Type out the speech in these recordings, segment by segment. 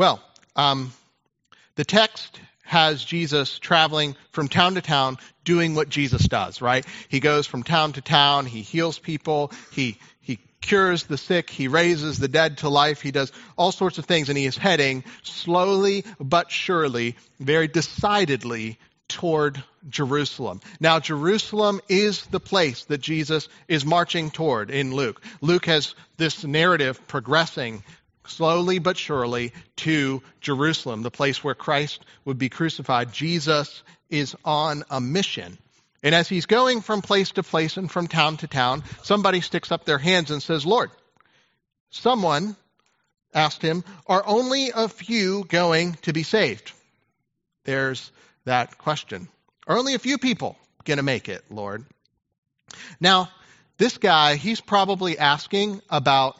Well, um, the text has Jesus traveling from town to town doing what Jesus does, right? He goes from town to town, he heals people, he he cures the sick, he raises the dead to life, he does all sorts of things and he is heading slowly but surely, very decidedly toward Jerusalem. Now, Jerusalem is the place that Jesus is marching toward in Luke. Luke has this narrative progressing slowly but surely to Jerusalem, the place where Christ would be crucified. Jesus is on a mission. And as he's going from place to place and from town to town, somebody sticks up their hands and says, Lord, someone asked him, Are only a few going to be saved? There's that question. Are only a few people going to make it, Lord? Now, this guy, he's probably asking about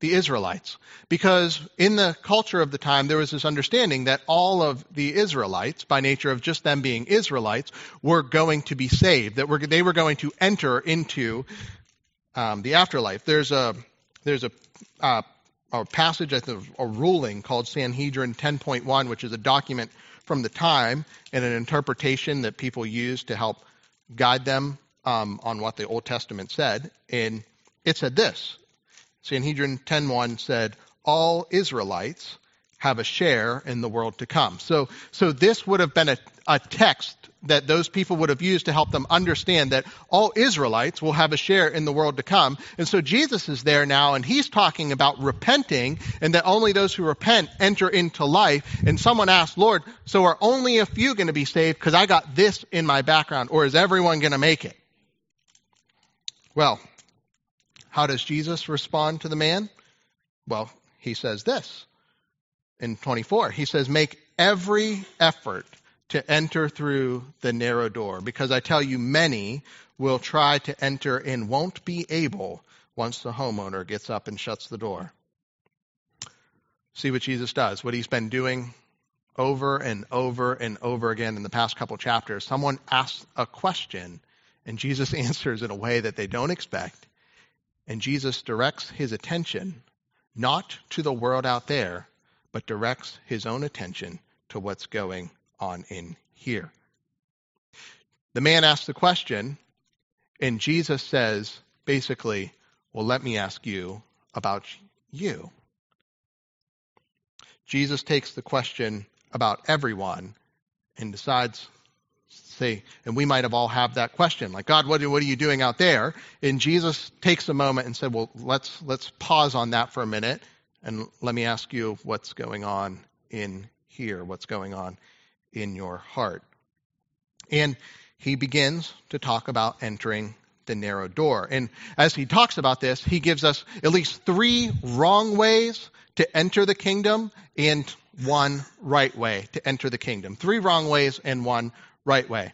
the Israelites. Because in the culture of the time, there was this understanding that all of the Israelites, by nature of just them being Israelites, were going to be saved, that were, they were going to enter into um, the afterlife. There's a, there's a, uh, a passage, a ruling called Sanhedrin 10.1, which is a document from the time and an interpretation that people used to help guide them um, on what the Old Testament said. And it said this Sanhedrin 10.1 said, all Israelites have a share in the world to come. So, so this would have been a, a text that those people would have used to help them understand that all Israelites will have a share in the world to come. And so Jesus is there now and he's talking about repenting and that only those who repent enter into life. And someone asked, Lord, so are only a few going to be saved because I got this in my background or is everyone going to make it? Well, how does Jesus respond to the man? Well, he says this in 24. He says, Make every effort to enter through the narrow door, because I tell you, many will try to enter and won't be able once the homeowner gets up and shuts the door. See what Jesus does, what he's been doing over and over and over again in the past couple chapters. Someone asks a question, and Jesus answers in a way that they don't expect. And Jesus directs his attention not to the world out there, but directs his own attention to what's going on in here. The man asks the question, and Jesus says, basically, well, let me ask you about you. Jesus takes the question about everyone and decides say, and we might have all had that question, like, God, what, what are you doing out there? And Jesus takes a moment and said, well, let's, let's pause on that for a minute and let me ask you what's going on in here, what's going on in your heart. And he begins to talk about entering the narrow door. And as he talks about this, he gives us at least three wrong ways to enter the kingdom and one right way to enter the kingdom. Three wrong ways and one right way.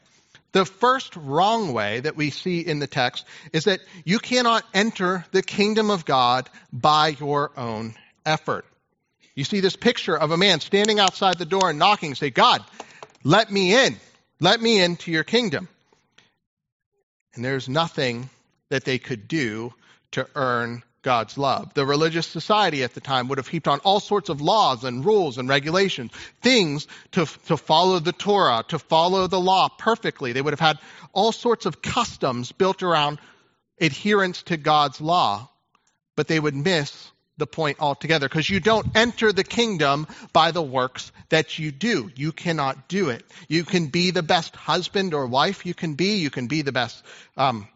The first wrong way that we see in the text is that you cannot enter the kingdom of God by your own effort. You see this picture of a man standing outside the door and knocking, say, God, let me in. Let me into your kingdom. And there's nothing that they could do to earn God's love. The religious society at the time would have heaped on all sorts of laws and rules and regulations, things to, to follow the Torah, to follow the law perfectly. They would have had all sorts of customs built around adherence to God's law, but they would miss the point altogether because you don't enter the kingdom by the works that you do. You cannot do it. You can be the best husband or wife you can be. You can be the best um,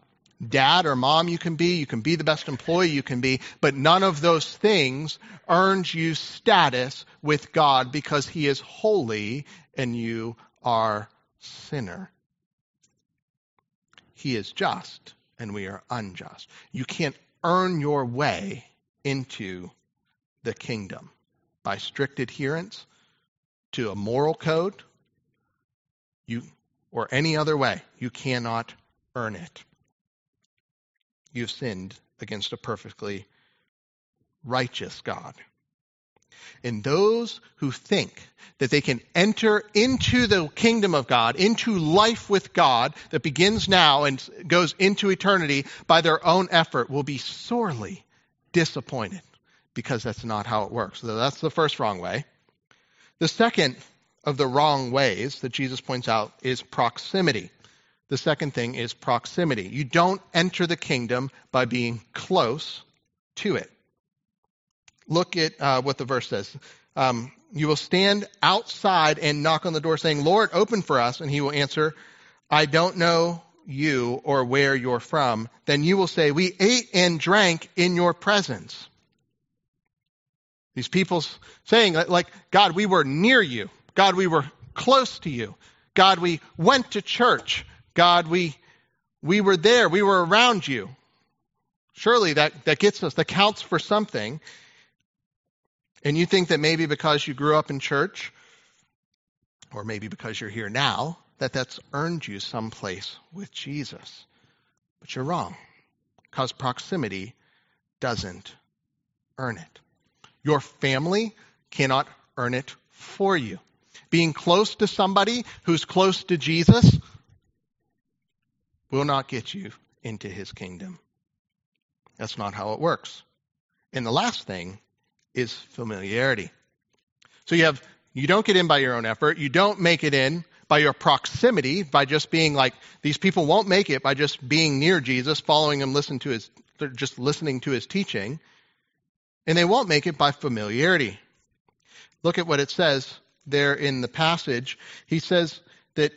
dad or mom you can be, you can be the best employee you can be, but none of those things earns you status with God because He is holy and you are sinner. He is just and we are unjust. You can't earn your way into the kingdom by strict adherence to a moral code you or any other way. You cannot earn it you've sinned against a perfectly righteous God. And those who think that they can enter into the kingdom of God, into life with God that begins now and goes into eternity by their own effort will be sorely disappointed because that's not how it works. So that's the first wrong way. The second of the wrong ways that Jesus points out is proximity. The second thing is proximity. You don't enter the kingdom by being close to it. Look at uh, what the verse says. Um, you will stand outside and knock on the door, saying, Lord, open for us. And he will answer, I don't know you or where you're from. Then you will say, We ate and drank in your presence. These people saying, like, God, we were near you. God, we were close to you. God, we went to church. God, we, we were there. We were around you. Surely that, that gets us, that counts for something. And you think that maybe because you grew up in church, or maybe because you're here now, that that's earned you some place with Jesus. But you're wrong, because proximity doesn't earn it. Your family cannot earn it for you. Being close to somebody who's close to Jesus will not get you into his kingdom. That's not how it works. And the last thing is familiarity. So you have you don't get in by your own effort, you don't make it in by your proximity, by just being like these people won't make it by just being near Jesus, following him, listen to his just listening to his teaching. And they won't make it by familiarity. Look at what it says there in the passage. He says that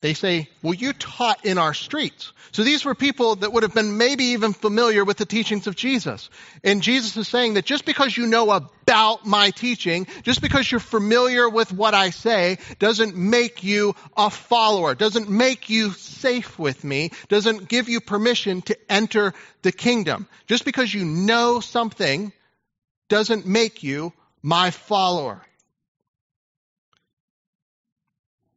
they say, Well, you taught in our streets. So these were people that would have been maybe even familiar with the teachings of Jesus. And Jesus is saying that just because you know about my teaching, just because you're familiar with what I say, doesn't make you a follower, doesn't make you safe with me, doesn't give you permission to enter the kingdom. Just because you know something doesn't make you my follower.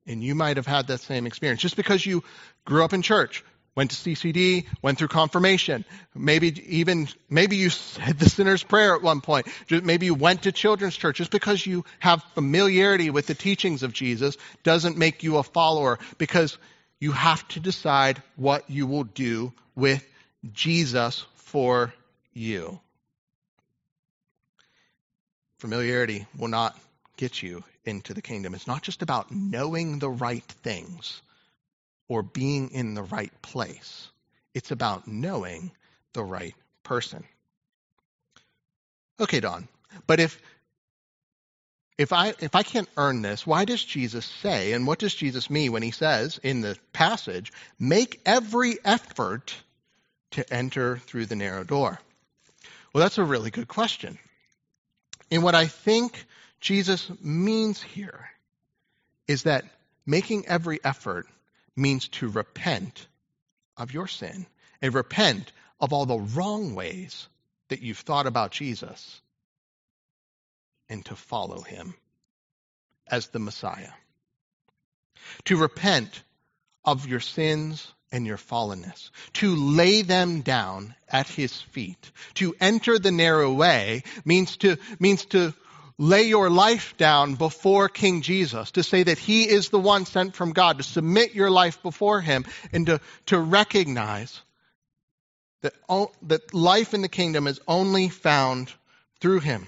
And you might have had that same experience. Just because you grew up in church, went to CCD, went through confirmation, maybe even, maybe you said the sinner's prayer at one point, maybe you went to children's church. Just because you have familiarity with the teachings of Jesus doesn't make you a follower because you have to decide what you will do with Jesus for you. Familiarity will not get you into the kingdom. It's not just about knowing the right things or being in the right place, it's about knowing the right person. Okay, Don, but if if I if I can't earn this, why does Jesus say, and what does Jesus mean when he says in the passage, make every effort to enter through the narrow door? Well, that's a really good question. And what I think Jesus means here is that making every effort means to repent of your sin and repent of all the wrong ways that you've thought about Jesus and to follow him as the Messiah. To repent of your sins and your fallenness, to lay them down at his feet. To enter the narrow way means to, means to lay your life down before King Jesus, to say that He is the one sent from God, to submit your life before Him, and to, to recognize that, that life in the kingdom is only found through Him.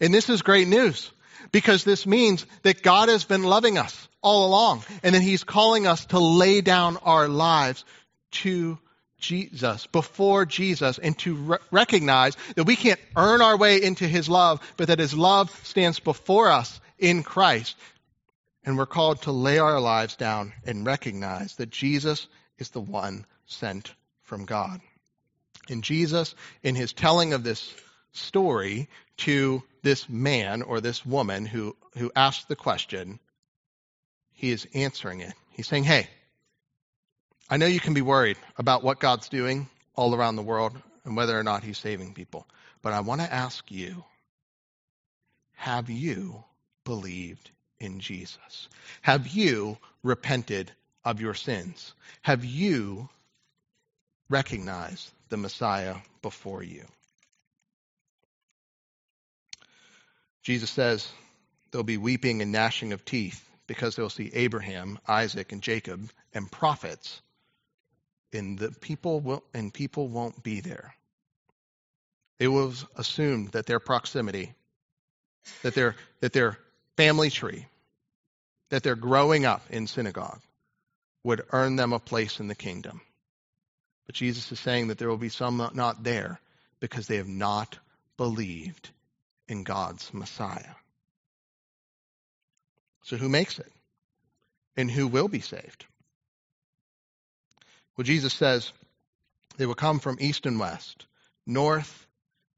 And this is great news because this means that God has been loving us all along and that He's calling us to lay down our lives to Jesus, before Jesus, and to re- recognize that we can't earn our way into His love, but that His love stands before us in Christ. And we're called to lay our lives down and recognize that Jesus is the one sent from God. And Jesus, in his telling of this story to this man or this woman who, who asked the question, he is answering it. He's saying, Hey, I know you can be worried about what God's doing all around the world and whether or not He's saving people. But I want to ask you have you believed in Jesus? Have you repented of your sins? Have you recognized the Messiah before you? Jesus says there'll be weeping and gnashing of teeth because they'll see Abraham, Isaac, and Jacob and prophets and the people will and people won't be there. It was assumed that their proximity, that their that their family tree that they're growing up in synagogue would earn them a place in the kingdom. But Jesus is saying that there will be some not there because they have not believed in God's Messiah. So who makes it? And who will be saved? Well, Jesus says they will come from east and west, north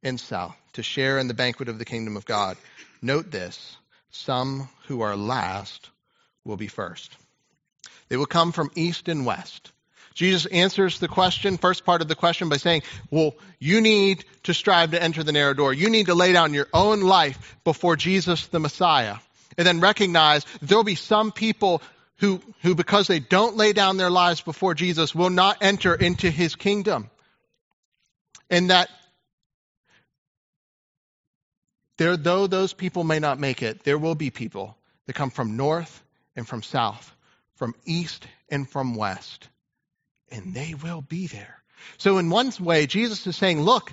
and south, to share in the banquet of the kingdom of God. Note this some who are last will be first. They will come from east and west. Jesus answers the question, first part of the question, by saying, Well, you need to strive to enter the narrow door. You need to lay down your own life before Jesus the Messiah. And then recognize there will be some people who, who, because they don't lay down their lives before Jesus, will not enter into his kingdom. And that there, though those people may not make it, there will be people that come from north and from south, from east and from west, and they will be there. So, in one way, Jesus is saying, Look,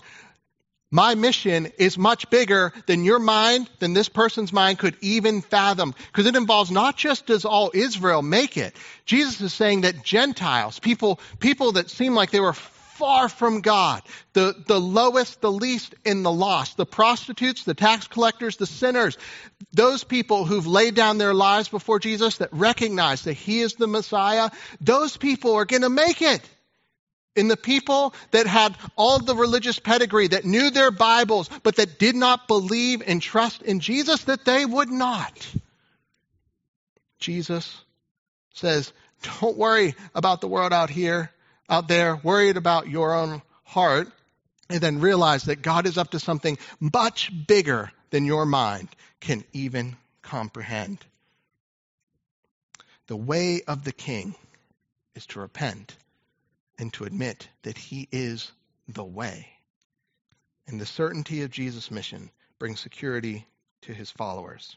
my mission is much bigger than your mind, than this person's mind could even fathom. Because it involves not just does all Israel make it. Jesus is saying that Gentiles, people, people that seem like they were far from God, the, the lowest, the least, and the lost, the prostitutes, the tax collectors, the sinners, those people who've laid down their lives before Jesus that recognize that He is the Messiah, those people are going to make it. In the people that had all the religious pedigree, that knew their Bibles, but that did not believe and trust in Jesus, that they would not. Jesus says, Don't worry about the world out here out there worried about your own heart and then realize that God is up to something much bigger than your mind can even comprehend. The way of the king is to repent and to admit that he is the way. And the certainty of Jesus' mission brings security to his followers.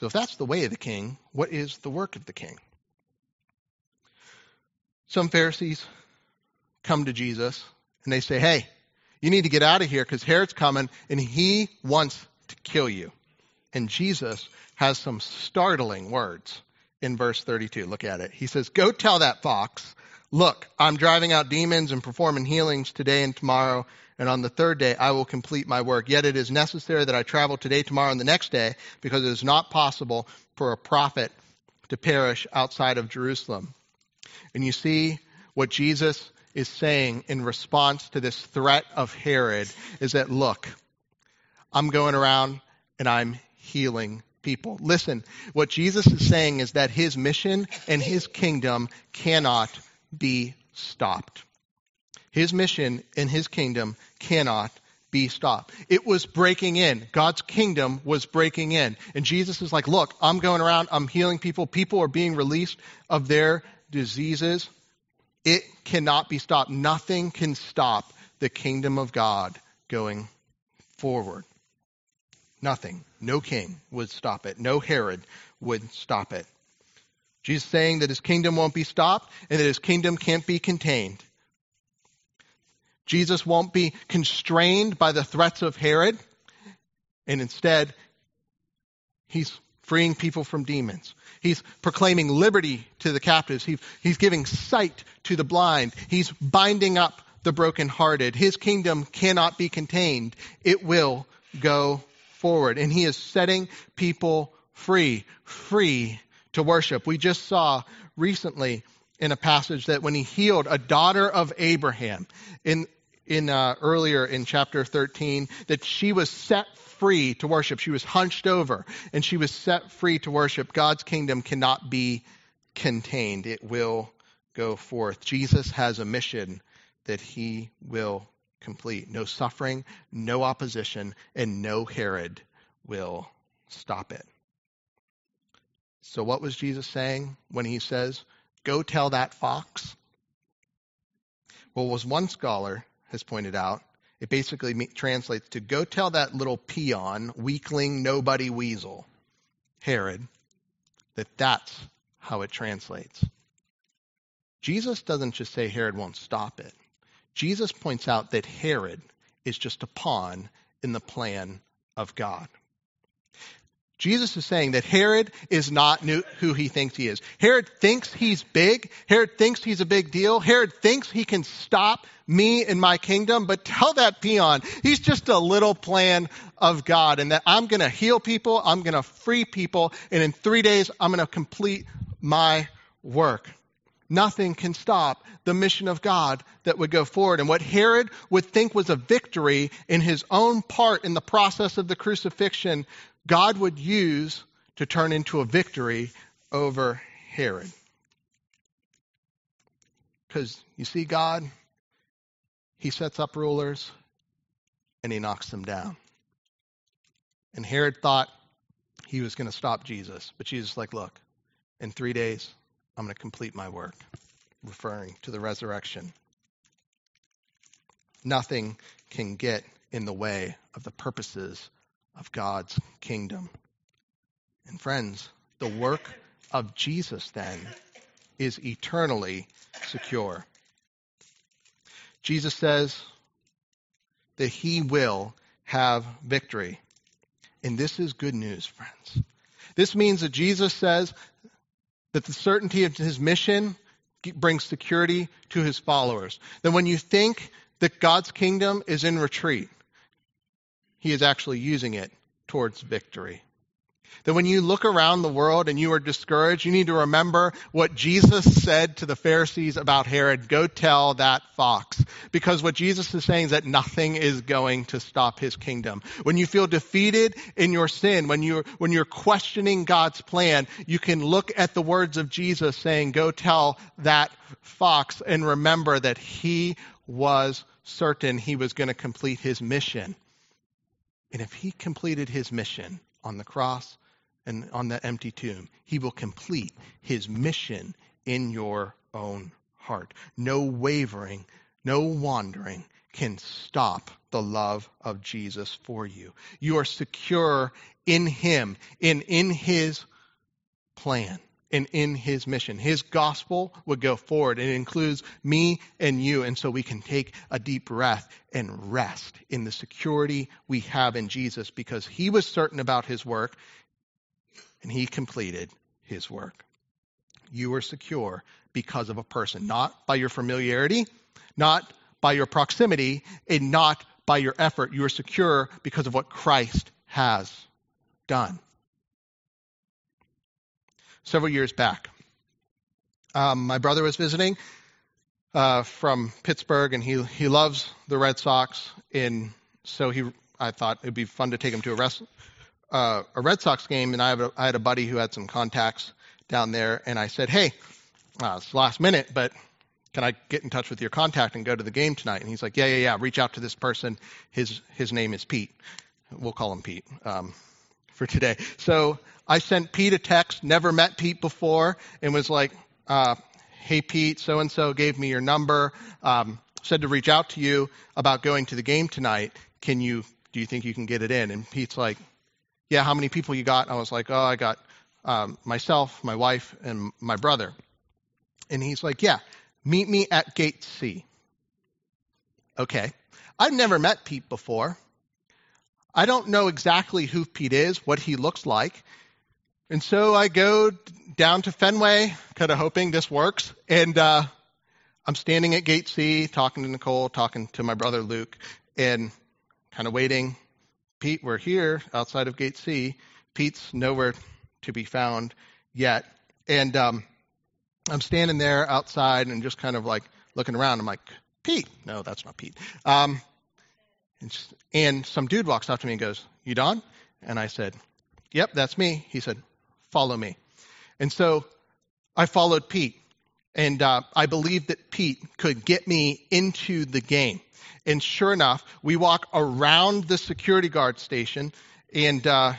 So, if that's the way of the king, what is the work of the king? Some Pharisees come to Jesus and they say, Hey, you need to get out of here because Herod's coming and he wants to kill you. And Jesus has some startling words in verse 32. Look at it. He says, Go tell that fox, look, I'm driving out demons and performing healings today and tomorrow, and on the third day I will complete my work. Yet it is necessary that I travel today, tomorrow, and the next day because it is not possible for a prophet to perish outside of Jerusalem. And you see what Jesus is saying in response to this threat of Herod is that, look, I'm going around and I'm healing people. Listen, what Jesus is saying is that his mission and his kingdom cannot be stopped. His mission and his kingdom cannot be stopped. It was breaking in. God's kingdom was breaking in. And Jesus is like, look, I'm going around, I'm healing people. People are being released of their diseases, it cannot be stopped. Nothing can stop the kingdom of God going forward. Nothing. No king would stop it. No Herod would stop it. Jesus saying that his kingdom won't be stopped and that his kingdom can't be contained. Jesus won't be constrained by the threats of Herod, and instead, he's freeing people from demons. He's proclaiming liberty to the captives. He, he's giving sight to the blind. He's binding up the brokenhearted. His kingdom cannot be contained. It will go forward. And he is setting people free, free to worship. We just saw recently in a passage that when he healed a daughter of Abraham in in uh, earlier in chapter 13 that she was set free to worship. She was hunched over and she was set free to worship. God's kingdom cannot be contained, it will go forth. Jesus has a mission that he will complete. No suffering, no opposition, and no Herod will stop it. So, what was Jesus saying when he says, Go tell that fox? Well, as one scholar has pointed out it basically translates to go tell that little peon, weakling, nobody weasel, Herod, that that's how it translates. Jesus doesn't just say Herod won't stop it. Jesus points out that Herod is just a pawn in the plan of God. Jesus is saying that Herod is not who he thinks he is. Herod thinks he's big. Herod thinks he's a big deal. Herod thinks he can stop me and my kingdom. But tell that peon, he's just a little plan of God and that I'm going to heal people. I'm going to free people. And in three days, I'm going to complete my work. Nothing can stop the mission of God that would go forward. And what Herod would think was a victory in his own part in the process of the crucifixion God would use to turn into a victory over Herod. Because you see, God, He sets up rulers and He knocks them down. And Herod thought he was going to stop Jesus. But Jesus like, look, in three days, I'm going to complete my work, referring to the resurrection. Nothing can get in the way of the purposes of God's kingdom. And friends, the work of Jesus then is eternally secure. Jesus says that he will have victory. And this is good news, friends. This means that Jesus says that the certainty of his mission brings security to his followers. That when you think that God's kingdom is in retreat, he is actually using it towards victory. That when you look around the world and you are discouraged, you need to remember what Jesus said to the Pharisees about Herod. Go tell that fox. Because what Jesus is saying is that nothing is going to stop his kingdom. When you feel defeated in your sin, when you're, when you're questioning God's plan, you can look at the words of Jesus saying, go tell that fox and remember that he was certain he was going to complete his mission. And if he completed his mission on the cross and on that empty tomb, he will complete his mission in your own heart. No wavering, no wandering can stop the love of Jesus for you. You are secure in him, in, in his plan and in his mission. His gospel would go forward. It includes me and you. And so we can take a deep breath and rest in the security we have in Jesus because he was certain about his work and he completed his work. You are secure because of a person, not by your familiarity, not by your proximity, and not by your effort. You are secure because of what Christ has done several years back. Um, my brother was visiting uh, from Pittsburgh, and he he loves the Red Sox, and so he I thought it'd be fun to take him to a rest, uh, a Red Sox game, and I, have a, I had a buddy who had some contacts down there, and I said, hey, uh, it's last minute, but can I get in touch with your contact and go to the game tonight? And he's like, yeah, yeah, yeah. Reach out to this person. His his name is Pete. We'll call him Pete um, for today. So I sent Pete a text, never met Pete before, and was like, uh, hey, Pete, so and so gave me your number, um, said to reach out to you about going to the game tonight. Can you, do you think you can get it in? And Pete's like, yeah, how many people you got? And I was like, oh, I got um, myself, my wife, and my brother. And he's like, yeah, meet me at gate C. Okay. I've never met Pete before. I don't know exactly who Pete is, what he looks like. And so I go down to Fenway, kind of hoping this works. And uh, I'm standing at gate C, talking to Nicole, talking to my brother Luke, and kind of waiting. Pete, we're here outside of gate C. Pete's nowhere to be found yet. And um, I'm standing there outside and just kind of like looking around. I'm like, Pete. No, that's not Pete. Um, and, and some dude walks up to me and goes, You Don? And I said, Yep, that's me. He said, follow me. And so I followed Pete. And uh, I believed that Pete could get me into the game. And sure enough, we walk around the security guard station, and uh,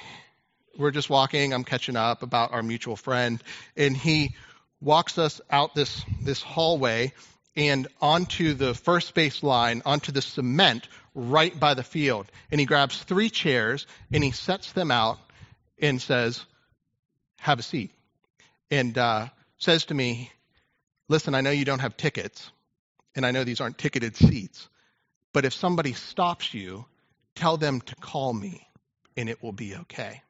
we're just walking. I'm catching up about our mutual friend, and he walks us out this this hallway and onto the first base line, onto the cement right by the field. And he grabs three chairs and he sets them out and says, have a seat. And uh, says to me, Listen, I know you don't have tickets, and I know these aren't ticketed seats, but if somebody stops you, tell them to call me, and it will be okay.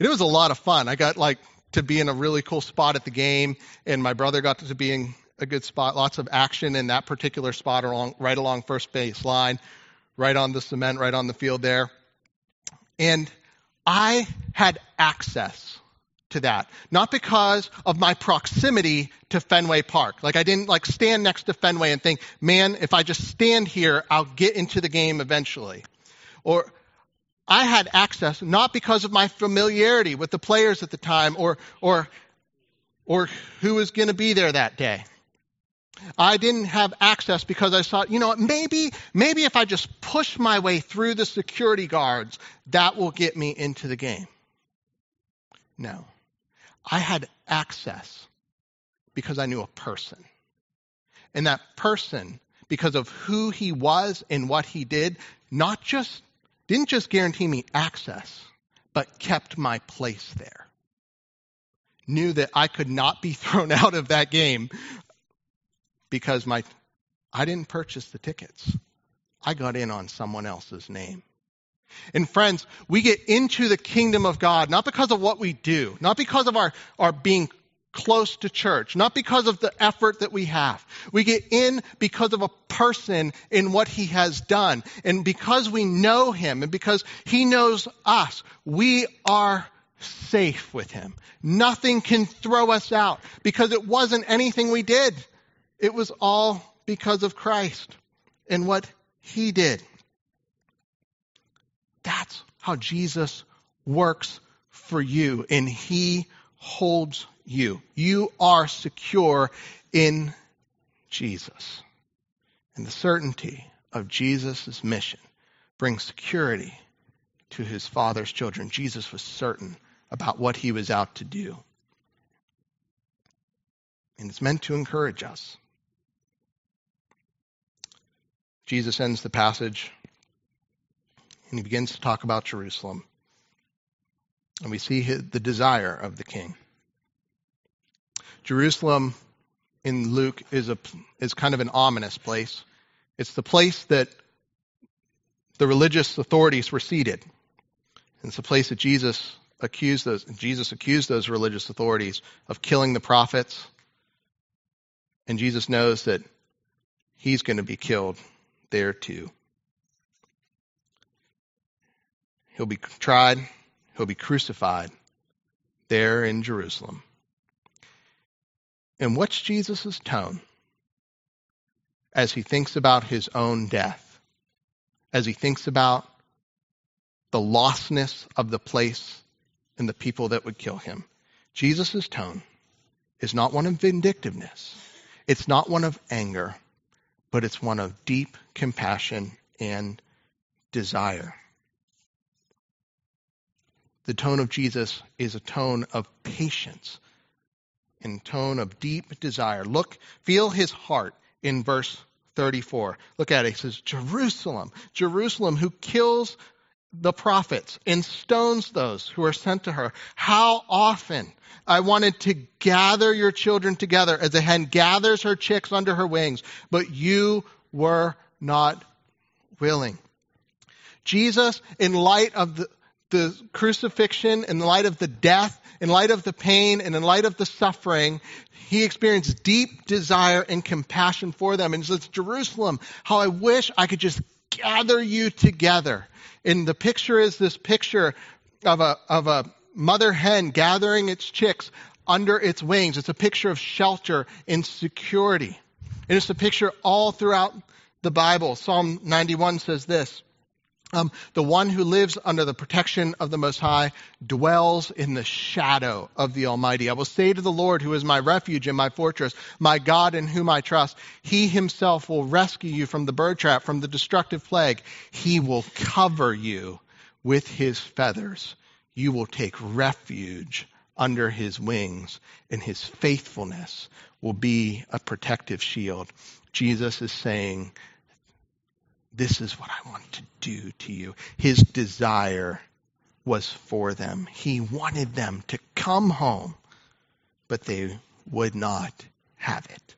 And it was a lot of fun. I got like to be in a really cool spot at the game, and my brother got to be in a good spot. Lots of action in that particular spot along right along first base line, right on the cement, right on the field there. And I had access to that. Not because of my proximity to Fenway Park. Like I didn't like stand next to Fenway and think, man, if I just stand here, I'll get into the game eventually. Or I had access not because of my familiarity with the players at the time or or or who was going to be there that day. I didn't have access because I thought, you know, maybe maybe if I just push my way through the security guards, that will get me into the game. No. I had access because I knew a person. And that person, because of who he was and what he did, not just didn't just guarantee me access, but kept my place there. Knew that I could not be thrown out of that game because my I didn't purchase the tickets. I got in on someone else's name. And friends, we get into the kingdom of God not because of what we do, not because of our, our being close to church, not because of the effort that we have. We get in because of a person in what he has done. And because we know him and because he knows us, we are safe with him. Nothing can throw us out because it wasn't anything we did. It was all because of Christ and what he did. That's how Jesus works for you, and he holds you. You are secure in Jesus. And the certainty of Jesus' mission brings security to his father's children. Jesus was certain about what he was out to do. And it's meant to encourage us. Jesus ends the passage and he begins to talk about Jerusalem. And we see the desire of the king. Jerusalem in Luke is a is kind of an ominous place. It's the place that the religious authorities were seated. It's the place that Jesus accused those Jesus accused those religious authorities of killing the prophets. And Jesus knows that he's going to be killed there too. He'll be tried, he'll be crucified there in Jerusalem. And what's Jesus' tone as he thinks about his own death? As he thinks about the lostness of the place and the people that would kill him? Jesus' tone is not one of vindictiveness. It's not one of anger, but it's one of deep compassion and desire. The tone of Jesus is a tone of patience and tone of deep desire. Look, feel his heart in verse 34. Look at it. He says, Jerusalem, Jerusalem, who kills the prophets and stones those who are sent to her. How often I wanted to gather your children together as a hen gathers her chicks under her wings, but you were not willing. Jesus, in light of the, the crucifixion, in light of the death, in light of the pain, and in light of the suffering, he experienced deep desire and compassion for them. And says, Jerusalem, how I wish I could just gather you together. And the picture is this picture of a, of a mother hen gathering its chicks under its wings. It's a picture of shelter and security. And it's a picture all throughout the Bible. Psalm 91 says this um, the one who lives under the protection of the Most High dwells in the shadow of the Almighty. I will say to the Lord, who is my refuge and my fortress, my God in whom I trust, He Himself will rescue you from the bird trap, from the destructive plague. He will cover you with His feathers. You will take refuge under His wings, and His faithfulness will be a protective shield. Jesus is saying, this is what I want to do to you. His desire was for them. He wanted them to come home, but they would not have it.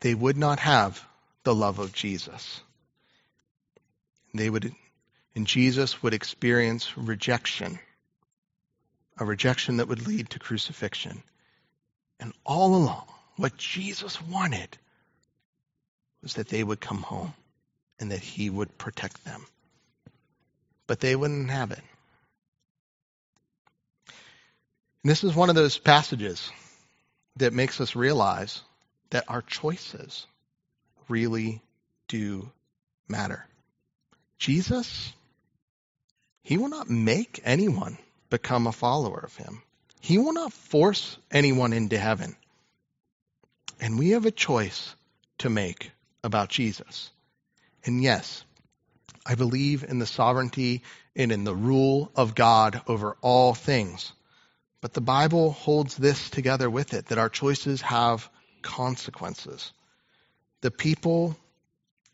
They would not have the love of Jesus. They would, and Jesus would experience rejection a rejection that would lead to crucifixion. And all along, what Jesus wanted was that they would come home and that he would protect them. But they wouldn't have it. And this is one of those passages that makes us realize that our choices really do matter. Jesus, he will not make anyone become a follower of him. He will not force anyone into heaven. And we have a choice to make about Jesus. And yes, I believe in the sovereignty and in the rule of God over all things. But the Bible holds this together with it that our choices have consequences. The people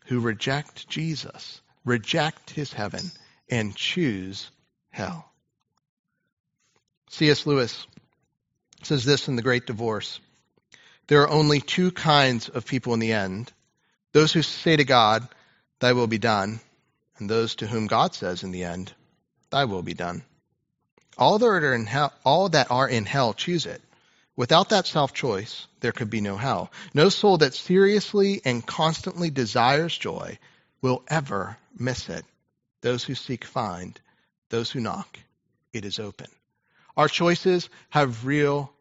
who reject Jesus reject his heaven and choose hell. C.S. Lewis says this in The Great Divorce There are only two kinds of people in the end those who say to God, Thy will be done, and those to whom God says in the end, Thy will be done. All that are in hell, all that are in hell choose it. Without that self choice, there could be no hell. No soul that seriously and constantly desires joy will ever miss it. Those who seek find, those who knock, it is open. Our choices have real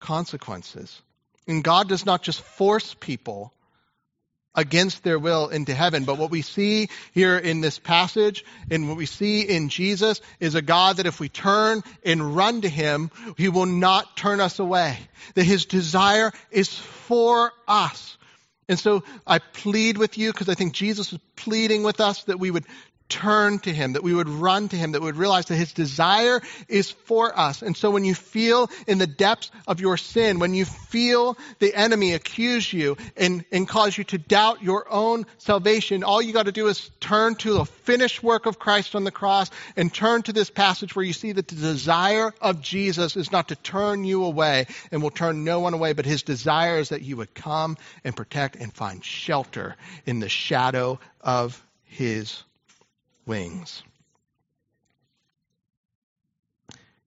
consequences. And God does not just force people against their will into heaven. But what we see here in this passage and what we see in Jesus is a God that if we turn and run to Him, He will not turn us away. That His desire is for us. And so I plead with you because I think Jesus is pleading with us that we would turn to him, that we would run to him, that we would realize that his desire is for us. And so when you feel in the depths of your sin, when you feel the enemy accuse you and, and cause you to doubt your own salvation, all you got to do is turn to the finished work of Christ on the cross and turn to this passage where you see that the desire of Jesus is not to turn you away and will turn no one away, but his desire is that you would come and protect and find shelter in the shadow of his wings.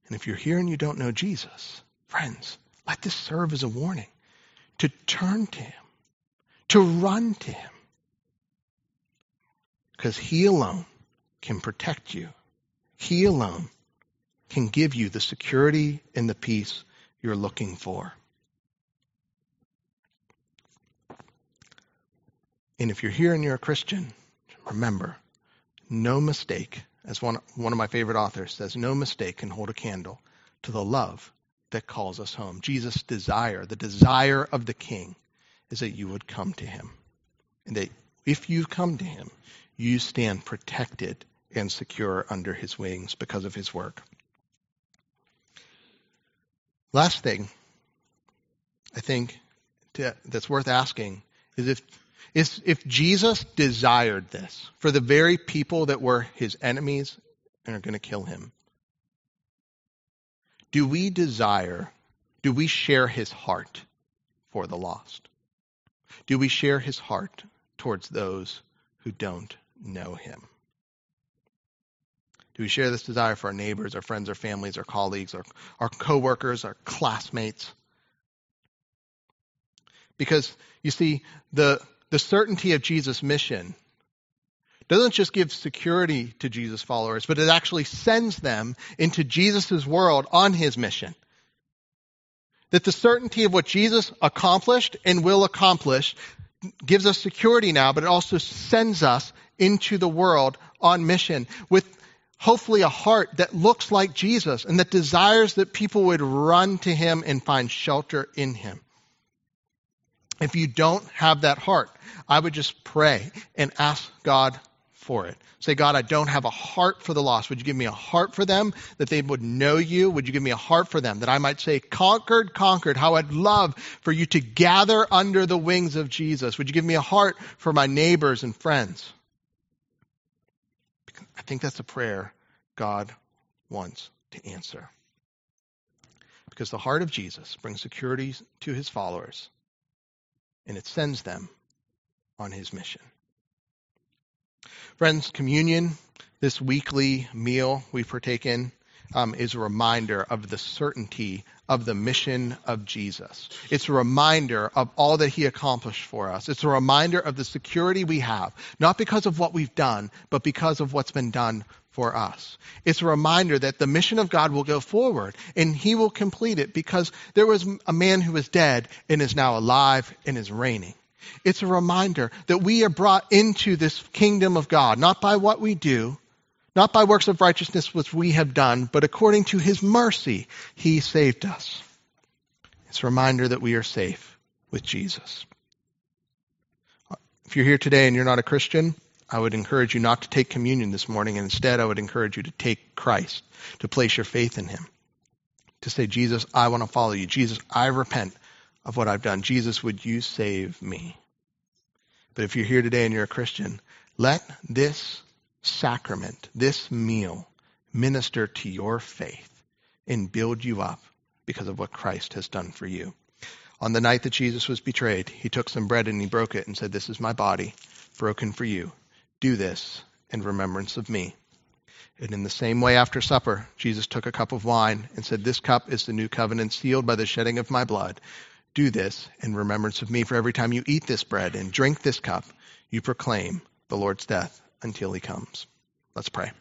And if you're here and you don't know Jesus, friends, let this serve as a warning to turn to Him, to run to Him. Because He alone can protect you. He alone can give you the security and the peace you're looking for. And if you're here and you're a Christian, remember, no mistake, as one, one of my favorite authors says, no mistake can hold a candle to the love that calls us home. Jesus' desire, the desire of the King, is that you would come to him. And that if you come to him, you stand protected and secure under his wings because of his work. Last thing I think to, that's worth asking is if is if Jesus desired this for the very people that were his enemies and are going to kill him, do we desire, do we share his heart for the lost? Do we share his heart towards those who don't know him? Do we share this desire for our neighbors, our friends, our families, our colleagues, our, our coworkers, our classmates? Because you see, the the certainty of Jesus' mission doesn't just give security to Jesus' followers, but it actually sends them into Jesus' world on his mission. That the certainty of what Jesus accomplished and will accomplish gives us security now, but it also sends us into the world on mission with hopefully a heart that looks like Jesus and that desires that people would run to him and find shelter in him. If you don't have that heart, I would just pray and ask God for it. Say, God, I don't have a heart for the lost. Would you give me a heart for them that they would know you? Would you give me a heart for them that I might say, Concord, Concord, how I'd love for you to gather under the wings of Jesus? Would you give me a heart for my neighbors and friends? I think that's a prayer God wants to answer. Because the heart of Jesus brings security to his followers and it sends them on his mission. Friends, communion, this weekly meal we partake in, um, is a reminder of the certainty of the mission of Jesus. It's a reminder of all that he accomplished for us. It's a reminder of the security we have, not because of what we've done, but because of what's been done for us. It's a reminder that the mission of God will go forward and he will complete it because there was a man who was dead and is now alive and is reigning. It's a reminder that we are brought into this kingdom of God, not by what we do, not by works of righteousness which we have done, but according to his mercy, he saved us. It's a reminder that we are safe with Jesus. If you're here today and you're not a Christian, I would encourage you not to take communion this morning, and instead I would encourage you to take Christ, to place your faith in him, to say, Jesus, I want to follow you. Jesus, I repent of what I've done. Jesus, would you save me? But if you're here today and you're a Christian, let this sacrament, this meal, minister to your faith and build you up because of what Christ has done for you. On the night that Jesus was betrayed, he took some bread and he broke it and said, This is my body, broken for you. Do this in remembrance of me. And in the same way, after supper, Jesus took a cup of wine and said, This cup is the new covenant sealed by the shedding of my blood. Do this in remembrance of me. For every time you eat this bread and drink this cup, you proclaim the Lord's death until he comes. Let's pray.